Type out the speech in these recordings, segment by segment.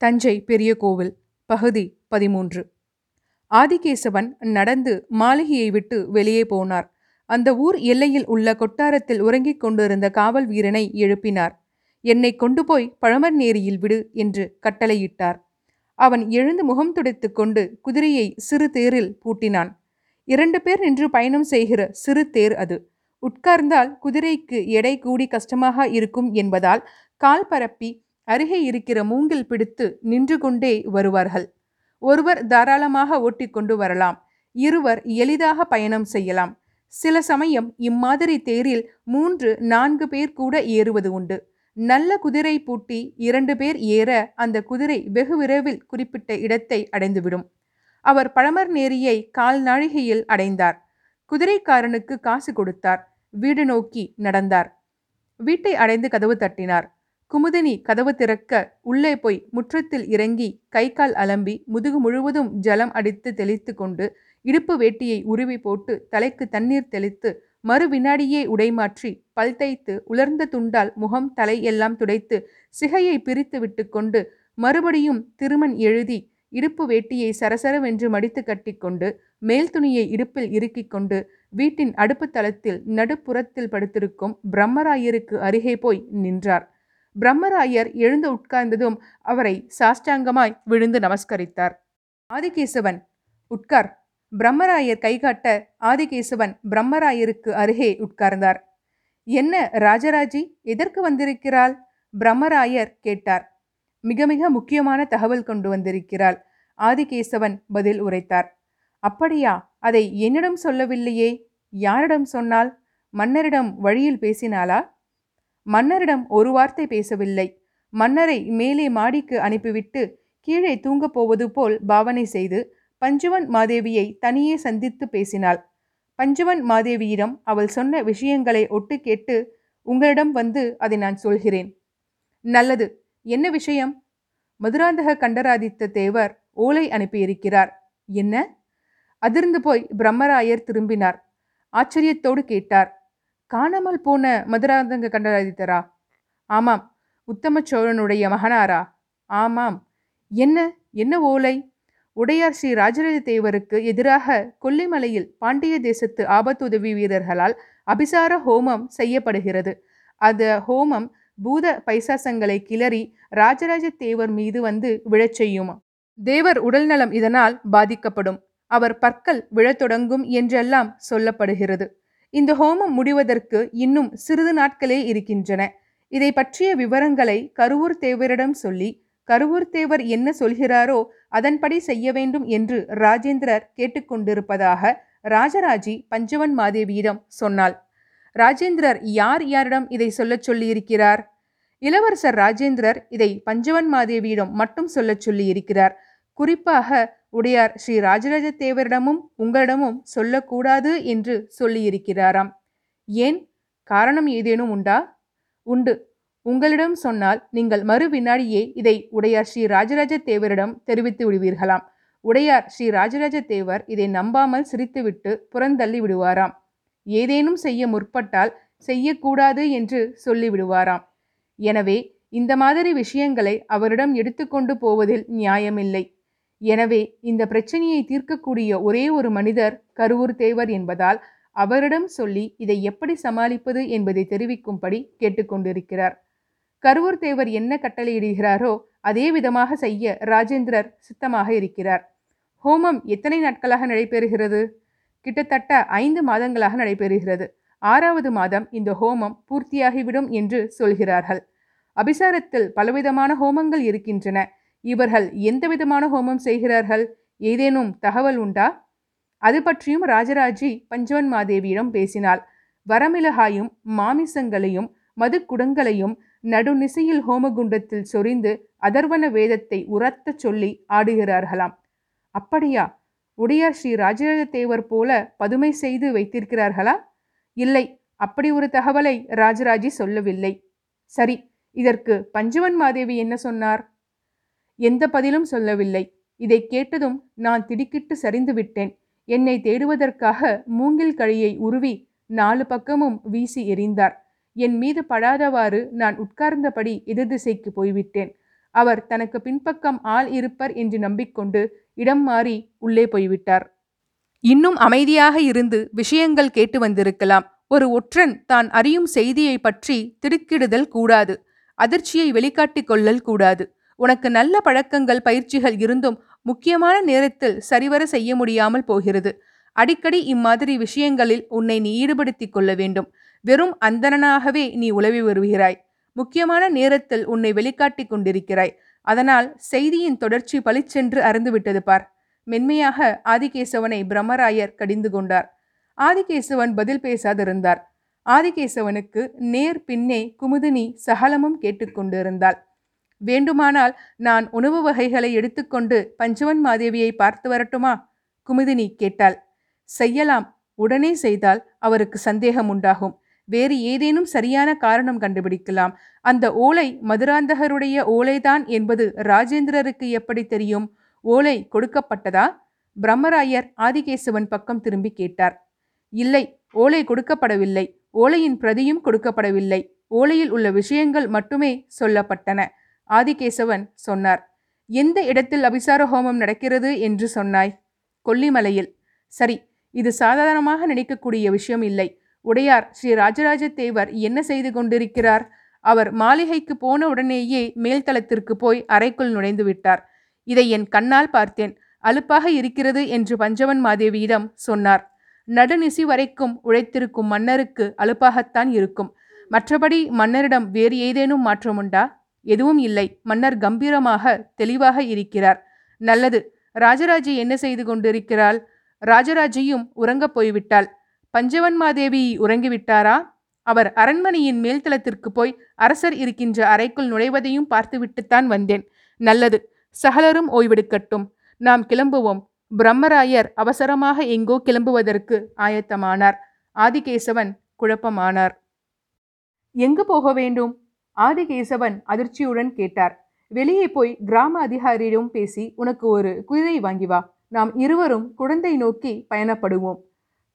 தஞ்சை பெரிய கோவில் பகுதி பதிமூன்று. ஆதிகேசவன் நடந்து மாளிகையை விட்டு வெளியே போனார். அந்த ஊர் எல்லையில் உள்ள கொட்டாரத்தில் உறங்கிக் கொண்டிருந்த காவல் வீரனை எழுப்பினார். என்னை கொண்டு போய் பழமர்நேரியில் விடு என்று கட்டளையிட்டார். அவன் எழுந்து முகம் துடைத்துக் கொண்டு குதிரையை சிறு தேரில் பூட்டினான். இரண்டு பேர் நின்று பயணம் செய்கிற சிறு தேர் அது. உட்கார்ந்தால் குதிரைக்கு எடை கூடி கஷ்டமாக இருக்கும் என்பதால் கால் பரப்பி அருகே இருக்கிற மூங்கில் பிடித்து நின்று கொண்டே வருவார்கள். ஒருவர் தாராளமாக ஓட்டிக்கொண்டு வரலாம். இருவர் எளிதாக பயணம் செய்யலாம். சில சமயம் இம்மாதிரி தேரில் மூன்று நான்கு பேர் கூட ஏறுவது உண்டு. நல்ல குதிரை பூட்டி இரண்டு பேர் ஏற அந்த குதிரை வெகு விரைவில் குறிப்பிட்ட இடத்தை அடைந்துவிடும். அவர் பழமர் நேரியை கால்நாழிகையில் அடைந்தார். குதிரைக்காரனுக்கு காசு கொடுத்தார். வீடு நோக்கி நடந்தார். வீட்டை அடைந்து கதவு தட்டினார். குமுதினி கதவு திறக்க உள்ளே போய் முற்றத்தில் இறங்கி கை கால் அலம்பி முதுகு முழுவதும் ஜலம் அடித்து தெளித்து கொண்டு இடுப்பு வேட்டியை உருவி போட்டு தலைக்கு தண்ணீர் தெளித்து மறு வினாடியே உடைமாற்றி பல் தைத்து உலர்ந்த துண்டால் முகம் தலை எல்லாம் துடைத்து சிகையை பிரித்து விட்டுக்கொண்டு மறுபடியும் திருமண் எழுதி இடுப்பு வேட்டியை சரசரவென்று மடித்து கட்டிக்கொண்டு மேல் துணியை இடுப்பில் இறுக்கிக் கொண்டு வீட்டின் அடுப்பு தளத்தில் நடுப்புறத்தில் படுத்திருக்கும் பிரம்மராயருக்கு அருகே போய் நின்றார். பிரம்மராயர் எழுந்து உட்கார்ந்ததும் அவரை சாஷ்டாங்கமாய் விழுந்து நமஸ்கரித்தார். ஆதிகேசவன் உட்கார். பிரம்மராயர் கைகாட்ட ஆதிகேசவன் பிரம்மராயருக்கு அருகே உட்கார்ந்தார். என்ன ராஜராஜி எதற்கு வந்திருக்கிறாள்? பிரம்மராயர் கேட்டார். மிக மிக முக்கியமான தகவல் கொண்டு வந்திருக்கிறாள். ஆதிகேசவன் பதில் உரைத்தார். அப்படியா அதை என்னிடம் சொல்லவில்லையே? யாரிடம் சொன்னால்? மன்னரிடம் வழியில் பேசினாளா? மன்னரிடம் ஒரு வார்த்தை பேசவில்லை. மன்னரை மேலே மாடிக்கு அனுப்பிவிட்டு கீழே தூங்கப் போவது போல் பாவனை செய்து பஞ்சுவன் மாதேவியை தனியே சந்தித்து பேசினாள். பஞ்சுவன் மாதேவியிடம் அவள் சொன்ன விஷயங்களை ஒட்டு கேட்டு உங்களிடம் வந்து அதை நான் சொல்கிறேன். நல்லது. என்ன விஷயம்? மதுராந்தக கண்டராதித்த தேவர் ஓலை அனுப்பியிருக்கிறார். என்ன? அதிர்ந்து போய் பிரம்மராயர் திரும்பினார். ஆச்சரியத்தோடு கேட்டார். காணாமல் போன மதுராந்தக கண்டராதித்தரா? ஆமாம் உத்தம சோழனுடைய மகனாரா? ஆமாம். என்ன என்ன ஓலை? உடையார் ஸ்ரீ ராஜராஜ தேவருக்கு எதிராக கொல்லிமலையில் பாண்டிய தேசத்து ஆபத்துதவி வீரர்களால் அபிசார ஹோமம் செய்யப்படுகிறது. அது ஹோமம் பூத பைசாசங்களை கிளறி ராஜராஜ தேவர் மீது வந்து விழச் செய்யுமா. தேவர் உடல்நலம் இதனால் பாதிக்கப்படும். அவர் பற்கள் விழத் தொடங்கும் என்றெல்லாம் சொல்லப்படுகிறது. இந்த ஹோமம் முடிவதற்கு இன்னும் சிறிது நாட்களே இருக்கின்றன. இதை பற்றிய விவரங்களை கருவூர் தேவரிடம் சொல்லி கருவூர் தேவர் என்ன சொல்கிறாரோ அதன்படி செய்ய வேண்டும் என்று ராஜேந்திரர் கேட்டுக்கொண்டிருப்பதாக ராஜராஜி பஞ்சவன் மாதேவியிடம் சொன்னாள். ராஜேந்திரர் யார் யாரிடம் இதை சொல்லச் சொல்லியிருக்கிறார்? இளவரசர் ராஜேந்திரர் இதை பஞ்சவன் மாதேவியிடம் மட்டும் சொல்லச் சொல்லியிருக்கிறார். குறிப்பாக உடையார் ஸ்ரீ ராஜராஜ தேவரிடமும் உங்களிடமும் சொல்லக்கூடாது என்று சொல்லியிருக்கிறாராம். ஏன்? காரணம் ஏதேனும் உண்டா? உண்டு. உங்களிடம் சொன்னால் நீங்கள் மறு வினாடியே இதை உடையார் ஸ்ரீ ராஜராஜ தேவரிடம் தெரிவித்து விடுவீர்களாம். உடையார் ஸ்ரீ ராஜராஜ தேவர் இதை நம்பாமல் சிரித்துவிட்டு புறந்தள்ளி விடுவாராம். ஏதேனும் செய்ய முற்பட்டால் செய்யக்கூடாது என்று சொல்லிவிடுவாராம் எனவே இந்த மாதிரி விஷயங்களை அவரிடம் எடுத்துக்கொண்டு போவதில் நியாயமில்லை. எனவே இந்த பிரச்சனையை தீர்க்கக்கூடிய ஒரே ஒரு மனிதர் கருவூர் தேவர் என்பதால் அவரிடம் சொல்லி இதை எப்படி சமாளிப்பது என்பதை தெரிவிக்கும்படி கேட்டுக்கொண்டிருக்கிறார். கருவூர் தேவர் என்ன கட்டளையிடுகிறாரோ அதே விதமாக செய்ய ராஜேந்திரர் சித்தமாக இருக்கிறார். ஹோமம் எத்தனை நாட்களாக நடைபெறுகிறது? கிட்டத்தட்ட ஐந்து மாதங்களாக நடைபெறுகிறது. ஆறாவது மாதம் இந்த ஹோமம் பூர்த்தியாகிவிடும் என்று சொல்கிறார்கள். அபிசாரத்தில் பலவிதமான ஹோமங்கள் இருக்கின்றன. இவர்கள் எந்த விதமான ஹோமம் செய்கிறார்கள்? ஏதேனும் தகவல் உண்டா? அது பற்றியும் ராஜராஜி பஞ்சவன் மாதேவியிடம் பேசினாள். வரமிளகாயும் மாமிசங்களையும் மதுக்குடங்களையும் நடுநிசையில் ஹோமகுண்டத்தில் சொரிந்து அதர்வன வேதத்தை உரத்தச் சொல்லி ஆடுகிறார்களாம். அப்படியா? உடையார் ஸ்ரீ ராஜராஜ தேவர் போல பதுமை செய்து வைத்திருக்கிறார்களா? இல்லை அப்படி ஒரு தகவலை ராஜராஜி சொல்லவில்லை. சரி இதற்கு பஞ்சவன் மாதேவி என்ன சொன்னார்? எந்த பதிலும் சொல்லவில்லை. இதை கேட்டதும் நான் திடுக்கிட்டு சரிந்து விட்டேன். என்னை தேடுவதற்காக மூங்கில் கழியை உருவி நாலு பக்கமும் வீசி எறிந்தார். என் மீது படாதவாறு நான் உட்கார்ந்தபடி எதிர் திசைக்கு போய்விட்டேன். அவர் தனக்கு பின்பக்கம் ஆள் இருப்பர் என்று நம்பிக்கொண்டு இடம் மாறி உள்ளே போய்விட்டார். இன்னும் அமைதியாக இருந்து விஷயங்கள் கேட்டு வந்திருக்கலாம். ஒரு ஒற்றன் தான் அறியும் செய்தியை பற்றி திடுக்கிடுதல் கூடாது. அதிர்ச்சியை வெளிக்காட்டிக் கொள்ளல் கூடாது. உனக்கு நல்ல பழக்கங்கள் பயிற்சிகள் இருந்தும் முக்கியமான நேரத்தில் சரிவர செய்ய முடியாமல் போகிறது. அடிக்கடி இம்மாதிரி விஷயங்களில் உன்னை நீ ஈடுபடுத்திக் கொள்ள வேண்டும். வெறும் அந்தணனாகவே நீ உலவி வருகிறாய். முக்கியமான நேரத்தில் உன்னை வெளிக்காட்டிக் கொண்டிருக்கிறாய். அதனால் செய்தியின் தொடர்ச்சி பளிச்சென்று அறந்துவிட்டது பார். மென்மையாக ஆதிகேசவனை பிரம்மராயர் கடிந்து கொண்டார். ஆதிகேசவன் பதில் பேசாதிருந்தார். ஆதிகேசவனுக்கு நேர் பின்னே குமுதினி சகலமும் கேட்டுக்கொண்டிருந்தாள் வேண்டுமானால் நான் உணவு வகைகளை எடுத்துக்கொண்டு பஞ்சவன் மாதேவியை பார்த்து வரட்டுமா? குமுதினி கேட்டாள். செய்யலாம். உடனே செய்தால் அவருக்கு சந்தேகம் உண்டாகும். வேறு ஏதேனும் சரியான காரணம் கண்டுபிடிக்கலாம். அந்த ஓலை மதுராந்தகருடைய ஓலைதான் என்பது ராஜேந்திரருக்கு எப்படி தெரியும்? ஓலை கொடுக்கப்பட்டதா? பிரம்மராயர் ஆதிகேசவன் பக்கம் திரும்பி கேட்டார். இல்லை ஓலை கொடுக்கப்படவில்லை. ஓலையின் பிரதியும் கொடுக்கப்படவில்லை. ஓலையில் உள்ள விஷயங்கள் மட்டுமே சொல்லப்பட்டன. ஆதிகேசவன் சொன்னார் எந்த இடத்தில் அபிசார ஹோமம் நடக்கிறது? என்று சொன்னாய். கொல்லிமலையில். சரி இது சாதாரணமாக நினைக்கக்கூடிய விஷயம் இல்லை. உடையார் ஸ்ரீ ராஜராஜ தேவர் என்ன செய்து கொண்டிருக்கிறார்? அவர் மாளிகைக்கு போன உடனேயே மேல்தளத்திற்கு போய் அறைக்குள் நுழைந்து விட்டார். இதை என் கண்ணால் பார்த்தேன். அலுப்பாக இருக்கிறது என்று பஞ்சவன் மாதேவியிடம் சொன்னார். நடுநிசி வரைக்கும் உழைத்திருக்கும் மன்னருக்கு அலுப்பாகத்தான் இருக்கும். மற்றபடி மன்னரிடம் வேறு ஏதேனும் மாற்றமுண்டா? எதுவும் இல்லை. மன்னர் கம்பீரமாக தெளிவாக இருக்கிறார். நல்லது. ராஜராஜி என்ன செய்து கொண்டிருக்கிறாள்? ராஜராஜியும் உறங்கப் போய்விட்டாள். பஞ்சவன்மாதேவி உறங்கிவிட்டாரா? அவர் அரண்மனையின் மேல்தளத்திற்கு போய் அரசர் இருக்கின்ற அறைக்குள் நுழைவதையும் பார்த்துவிட்டுத்தான் வந்தேன். நல்லது. சகலரும் ஓய்வெடுக்கட்டும். நாம் கிளம்புவோம். பிரம்மராயர் அவசரமாக எங்கோ கிளம்புவதற்கு ஆயத்தமானார். ஆதிகேசவன் குழப்பமானார். எங்கு போக வேண்டும்? ஆதிகேசவன் அதிர்ச்சியுடன் கேட்டார். வெளியே போய் கிராம அதிகாரியிடம் பேசி உனக்கு ஒரு குதிரை வாங்கி வா. நாம் இருவரும் குழந்தை நோக்கி பயணப்படுவோம்.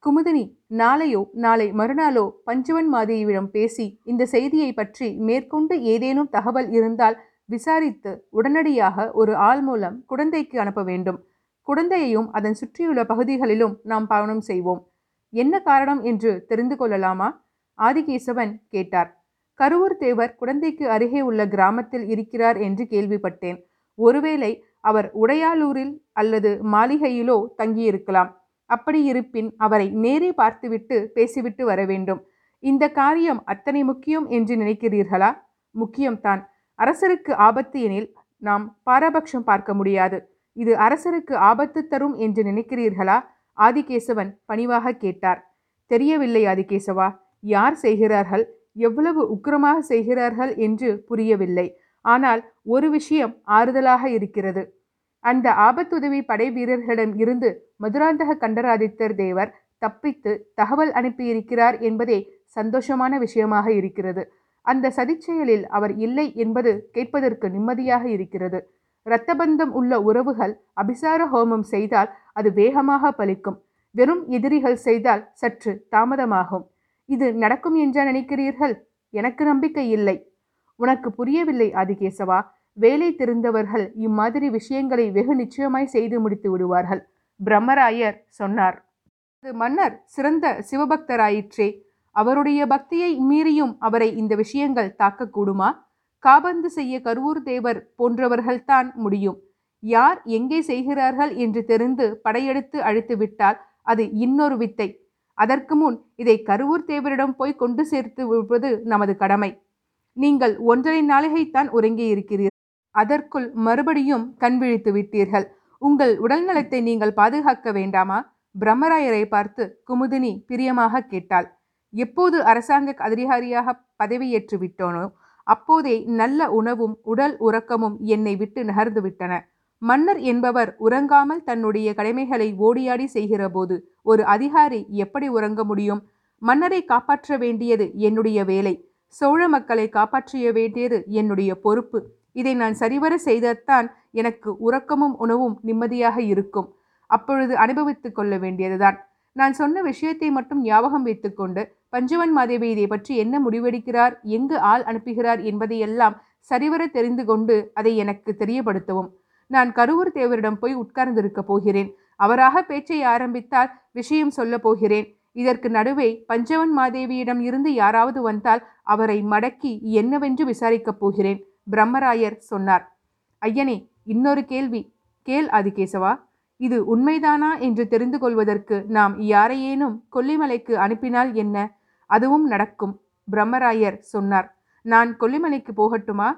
குமுதினி நாளையோ நாளை மறுநாளோ பஞ்சவன் மாதேவியிடம் பேசி இந்த செய்தியை பற்றி மேற்கொண்டு ஏதேனும் தகவல் இருந்தால் விசாரித்து உடனடியாக ஒரு ஆள் மூலம் குழந்தைக்கு அனுப்ப வேண்டும். குழந்தையையும் அதன் சுற்றியுள்ள பகுதிகளிலும் நாம் பயணம் செய்வோம். என்ன காரணம் என்று தெரிந்து கொள்ளலாமா? ஆதிகேசவன் கேட்டார். கருவூர் தேவர் குழந்தைக்கு அருகே உள்ள கிராமத்தில் இருக்கிறார் என்று கேள்விப்பட்டேன். ஒருவேளை அவர் உடையாலூரில் அல்லது மாளிகையிலோ தங்கியிருக்கலாம். அப்படி இருப்பின் அவரை நேரே பார்த்துவிட்டு பேசிவிட்டு வர வேண்டும். இந்த காரியம் அத்தனை முக்கியம் என்று நினைக்கிறீர்களா? முக்கியம்தான். அரசருக்கு ஆபத்து எனில் நாம் பாரபட்சம் பார்க்க முடியாது. இது அரசருக்கு ஆபத்து தரும் என்று நினைக்கிறீர்களா? ஆதிகேசவன் பணிவாக கேட்டார். தெரியவில்லை ஆதிகேசவா. யார் செய்கிறார்கள்? எவ்வளவு உக்கிரமாக செய்கிறார்கள் என்று புரியவில்லை. ஆனால் ஒரு விஷயம் ஆறுதலாக இருக்கிறது. அந்த ஆபத்துதவி படை வீரர்களிடம் இருந்து மதுராந்தக கண்டராதித்தர் தேவர் தப்பித்து தகவல் அனுப்பியிருக்கிறார் என்பதே சந்தோஷமான விஷயமாக இருக்கிறது. அந்த சதிச்செயலில் அவர் இல்லை என்பது கேட்பதற்கு நிம்மதியாக இருக்கிறது. இரத்தபந்தம் உள்ள உறவுகள் அபிசார ஹோமம் செய்தால் அது வேகமாக பலிக்கும். வெறும் எதிரிகள் செய்தால் சற்று தாமதமாகும். இது நடக்கும் என்றா நினைக்கிறீர்கள்? எனக்கு நம்பிக்கை இல்லை. உனக்கு புரியவில்லை ஆதிகேசவா? வேலை தெரிந்தவர்கள் இம்மாதிரி விஷயங்களை வெகு நிச்சயமாய் செய்து முடித்து விடுவார்கள். பிரம்மராயர் சொன்னார். மன்னர் சிறந்த சிவபக்தராயிற்றே. அவருடைய பக்தியை மீறியும் அவரை இந்த விஷயங்கள் தாக்கக்கூடுமா? காபந்து செய்ய கருவூர் தேவர் போன்றவர்கள்தான் முடியும். யார் எங்கே செய்கிறார்கள் என்று தெரிந்து படையெடுத்து அழித்து விட்டால் அது இன்னொரு வித்தை. அதற்கு முன் இதை கருவூர் தேவரிடம் போய் கொண்டு சேர்த்து விடுவது நமது கடமை. நீங்கள் ஒன்றரை நாளிகைத்தான் உறங்கி இருக்கிறீர்கள் அதற்குள் மறுபடியும் கண் விழித்து விட்டீர்கள். உங்கள் உடல் நலத்தை நீங்கள் பாதுகாக்க வேண்டாமா? பிரம்மராயரை பார்த்து குமுதினி பிரியமாக கேட்டாள். எப்போது அரசாங்க அதிகாரியாக பதவியேற்று விட்டோனோ அப்போதே நல்ல உணவும் உடல் உறக்கமும் என்னை விட்டு நகர்ந்து விட்டன. மன்னர் என்பவர் உறங்காமல் தன்னுடைய கடமைகளை ஓடியாடி செய்கிற போது ஒரு அதிகாரி எப்படி உறங்க முடியும்? மன்னரை காப்பாற்ற வேண்டியது என்னுடைய வேலை. சோழ மக்களை காப்பாற்றிய வேண்டியது என்னுடைய பொறுப்பு. இதை நான் சரிவர செய்தத்தான் எனக்கு உறக்கமும் உணவும் நிம்மதியாக இருக்கும். அப்பொழுது அனுபவித்துக் கொள்ள வேண்டியதுதான். நான் சொன்ன விஷயத்தை மட்டும் ஞாபகம் வைத்துக்கொண்டு பஞ்சவன் மாதேவி இதை பற்றி என்ன முடிவெடுக்கிறார்? எங்கு ஆள் அனுப்புகிறார்? என்பதையெல்லாம் சரிவர தெரிந்து கொண்டு அதை எனக்கு தெரியப்படுத்தவும். நான் கருவூர் தேவரிடம் போய் உட்கார்ந்திருக்க போகிறேன். அவராக பேச்சை ஆரம்பித்தால் விஷயம் சொல்லப் போகிறேன். இதற்கு நடுவே பஞ்சவன் மாதேவியிடம் இருந்து யாராவது வந்தால் அவரை மடக்கி என்னவென்று விசாரிக்கப் போகிறேன் பிரம்மராயர் சொன்னார். ஐயனே இன்னொரு கேள்வி. கேள் ஆதிகேசவா இது உண்மைதானா என்று தெரிந்து கொள்வதற்கு நாம் யாரையேனும் கொல்லிமலைக்கு அனுப்பினால் என்ன? அதுவும் நடக்கும் பிரம்மராயர் சொன்னார். நான் கொல்லிமலைக்கு போகட்டுமா?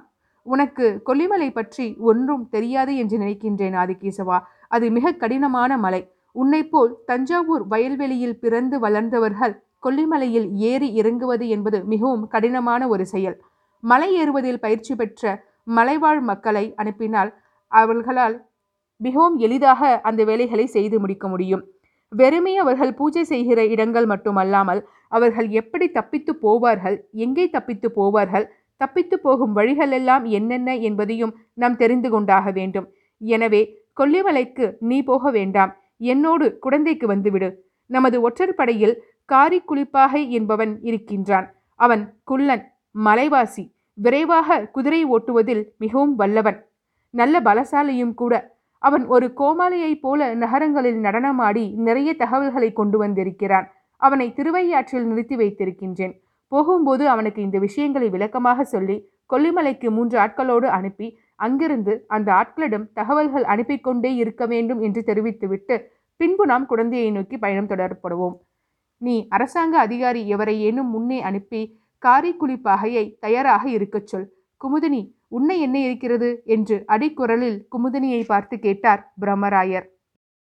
உனக்கு கொல்லிமலை பற்றி ஒன்றும் தெரியாது என்று நினைக்கின்றேன் ஆதிகேசவா. அது மிக கடினமான மலை. உன்னைப்போல் தஞ்சாவூர் வயல்வெளியில் பிறந்து வளர்ந்தவர்கள் கொல்லிமலையில் ஏறி இறங்குவது என்பது மிகவும் கடினமான ஒரு செயல். மலை ஏறுவதில் பயிற்சி பெற்ற மலைவாழ் மக்களை அனுப்பினால் அவர்களால் மிகவும் எளிதாக அந்த வேலைகளை செய்து முடிக்க முடியும். வெறுமே அவர்கள் பூஜை செய்கிற இடங்கள் மட்டுமல்லாமல் அவர்கள் எப்படி தப்பித்து போவார்கள் எங்கே தப்பித்து போவார்கள் தப்பித்து போகும் வழிகள் எல்லாம் என்னென்ன என்பதையும் நாம் தெரிந்து கொண்டாக வேண்டும். எனவே கொல்லிமலைக்கு நீ போக வேண்டாம். என்னோடு குழந்தைக்கு வந்துவிடு. நமது ஒற்றற்படையில் காரி குளிப்பாகை என்பவன் இருக்கின்றான். அவன் குள்ளன் மலைவாசி விரைவாக குதிரை ஓட்டுவதில் மிகவும் வல்லவன். நல்ல பலசாலியும் கூட. அவன் ஒரு கோமாளியைப் போல நகரங்களில் நடனமாடி நிறைய தகவல்களை கொண்டு வந்திருக்கிறான். அவனை திருவையாற்றில் நிறுத்தி வைத்திருக்கின்றேன். போகும்போது அவனுக்கு இந்த விஷயங்களை விளக்கமாக சொல்லி கொல்லிமலைக்கு மூன்று ஆட்களோடு அனுப்பி அங்கிருந்து அந்த ஆட்களிடம் தகவல்கள் அனுப்பி கொண்டே இருக்க வேண்டும் என்று தெரிவித்துவிட்டு பின்பு நாம் குழந்தையை நோக்கி பயணம் தொடரப்படுவோம். நீ அரசாங்க அதிகாரி எவரையேனும் முன்னே அனுப்பி காரிக்குழி பாகையை தயாராக இருக்கச் சொல். குமுதினி உன்னை என்ன இருக்கிறது? என்று அடிக்குரலில் குமுதினியை பார்த்து கேட்டார் பிரம்மராயர்.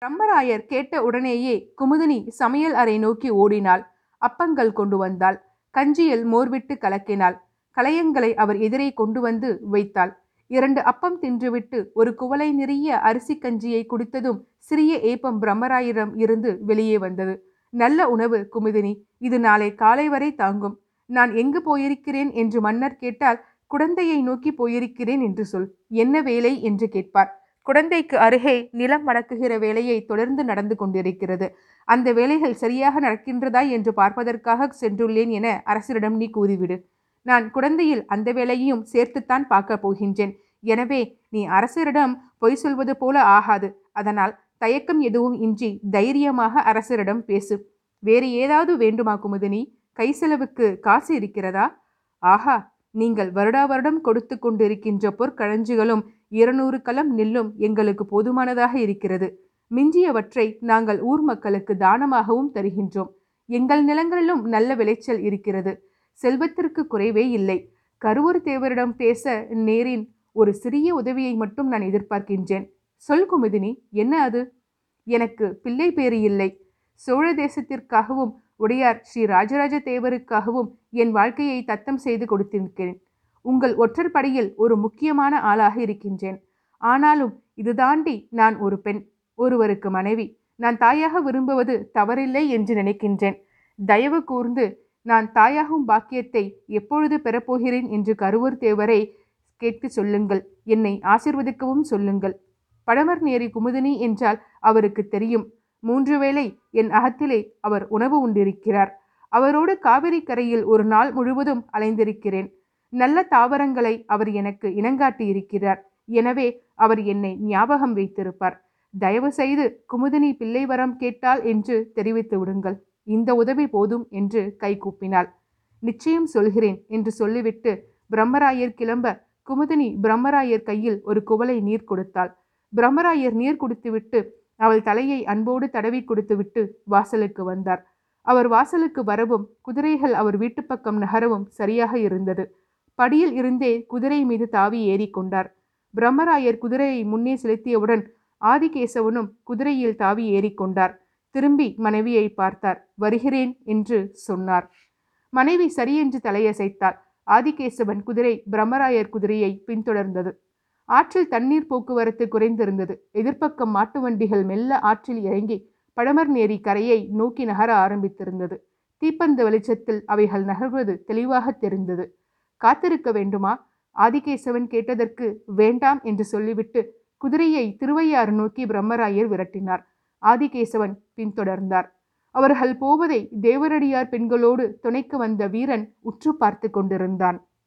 பிரம்மராயர் கேட்ட உடனேயே குமுதினி சமையல் அறை நோக்கி ஓடினாள். அப்பங்கள் கொண்டு வந்தாள். கஞ்சியில் மோர்விட்டு கலக்கினாள். களையங்களை அவர் எதிரே கொண்டு வந்து வைத்தாள். இரண்டு அப்பம் தின்றுவிட்டு ஒரு குவளை நிறைய அரிசி கஞ்சியை குடித்ததும் சிறிய ஏப்பம் பிரம்மராயிரம் இருந்து வெளியே வந்தது. நல்ல உணவு குமுதினி இது நாளை காலை வரை தாங்கும். நான் எங்கு போயிருக்கிறேன் என்று மன்னர் கேட்டால் குழந்தையை நோக்கி போயிருக்கிறேன் என்று சொல். என்ன வேலை என்று கேட்பார். குழந்தைக்கு அருகே நிலம் மடக்குகிற வேலையை தொடர்ந்து நடந்து கொண்டிருக்கிறது. அந்த வேலைகள் சரியாக நடக்கின்றதா என்று பார்ப்பதற்காக சென்றுள்ளேன் என அரசரிடம் நீ கூறிவிடு. நான் குழந்தையில் அந்த வேலையையும் சேர்த்துத்தான் பார்க்க போகின்றேன். எனவே நீ அரசரிடம் பொய் சொல்வது போல ஆகாது. அதனால் தயக்கம் எதுவும் இன்றி தைரியமாக அரசரிடம் பேசு. வேறு ஏதாவது வேண்டுமா குமுதினி கை செலவுக்கு காசு இருக்கிறதா? ஆஹா நீங்கள் வருடா வருடம் கொடுத்து கொண்டிருக்கின்ற பொற்களஞ்சிகளும் இருநூறு களம் நெல்லும் எங்களுக்கு போதுமானதாக இருக்கிறது. மிஞ்சியவற்றை நாங்கள் ஊர் மக்களுக்கு தானமாகவும் தருகின்றோம். எங்கள் நிலங்களிலும் நல்ல விளைச்சல் இருக்கிறது. செல்வத்திற்கு குறைவே இல்லை. கருவூர் தேவரிடம் பேச நேரின் ஒரு சிறிய உதவியை மட்டும் நான் எதிர்பார்க்கின்றேன். சொல் குமுதினி என்ன அது? எனக்கு பிள்ளை பேறு இல்லை. சோழ தேசத்திற்காகவும் உடையார் ஸ்ரீ ராஜராஜ தேவருக்காகவும் என் வாழ்க்கையை தத்தம் செய்து கொடுத்திருக்கிறேன். உங்கள் ஒற்றர் படையில் ஒரு முக்கியமான ஆளாக இருக்கின்றேன். ஆனாலும் இது தாண்டி நான் ஒரு பெண். ஒருவருக்கு மனைவி நான் தாயாக விரும்புவது தவறில்லை என்று நினைக்கின்றேன். தயவு கூர்ந்து நான் தாயாகும் பாக்கியத்தை எப்பொழுது பெறப்போகிறேன் என்று கருவூர் தேவரை கேட்டு சொல்லுங்கள். என்னை ஆசிர்வதிக்கவும் சொல்லுங்கள். படமர் நேரி குமுதினி என்றால் அவருக்கு தெரியும். மூன்று வேளை என் அகத்திலே அவர் உணவு உண்டிருக்கிறார். அவரோடு காவிரி கரையில் ஒரு நாள் முழுவதும் அலைந்திருக்கிறேன். நல்ல தாவரங்களை அவர் எனக்கு இனங்காட்டி இருக்கிறார் எனவே அவர் என்னை ஞாபகம் வைத்திருப்பார். தயவு செய்து குமுதினி பிள்ளை வரம் கேட்டாள் என்று தெரிவித்து விடுங்கள். இந்த உதவி போதும் என்று கை கூப்பினாள். நிச்சயம் சொல்கிறேன் என்று சொல்லிவிட்டு பிரம்மராயர் கிளம்ப குமுதினி பிரம்மராயர் கையில் ஒரு குவளை நீர் கொடுத்தாள். பிரம்மராயர் நீர் குடித்துவிட்டு அவள் தலையை அன்போடு தடவி கொடுத்துவிட்டு வாசலுக்கு வந்தார். அவர் வாசலுக்கு வரவும் குதிரைகள் அவர் வீட்டு பக்கம் நகரவும் சரியாக இருந்தது. படியில் இருந்தே குதிரை மீது தாவி ஏறிக்கொண்டார். பிரம்மராயர் குதிரையை முன்னே செலுத்தியவுடன் ஆதிகேசவனும் குதிரையில் தாவி ஏறிக்கொண்டார். திரும்பி மனைவியை பார்த்தார். வருகிறேன் என்று சொன்னார். மனைவி சரியென்று தலையசைத்தார் ஆதிகேசவன் குதிரை பிரம்மராயர் குதிரையை பின்தொடர்ந்தது. ஆற்றில் தண்ணீர் போக்குவரத்து குறைந்திருந்தது. எதிர்ப்பக்கம் மாட்டு வண்டிகள் மெல்ல ஆற்றில் இறங்கி படமர் நேரி கரையை நோக்கி நகர ஆரம்பித்திருந்தது. தீப்பந்த வெளிச்சத்தில் அவைகள் நகர்வது தெளிவாக தெரிந்தது. காத்திருக்க வேண்டுமா? ஆதிகேசவன் கேட்டதற்கு வேண்டாம் என்று சொல்லிவிட்டு குதிரையை திருவையாறு நோக்கி பிரம்மராயர் விரட்டினார். ஆதிகேசவன் பின்தொடர்ந்தார். அவர்கள் போவதை தேவரடியார் பெண்களோடு துணைக்கு வந்த வீரன் உற்று பார்த்து கொண்டிருந்தான்.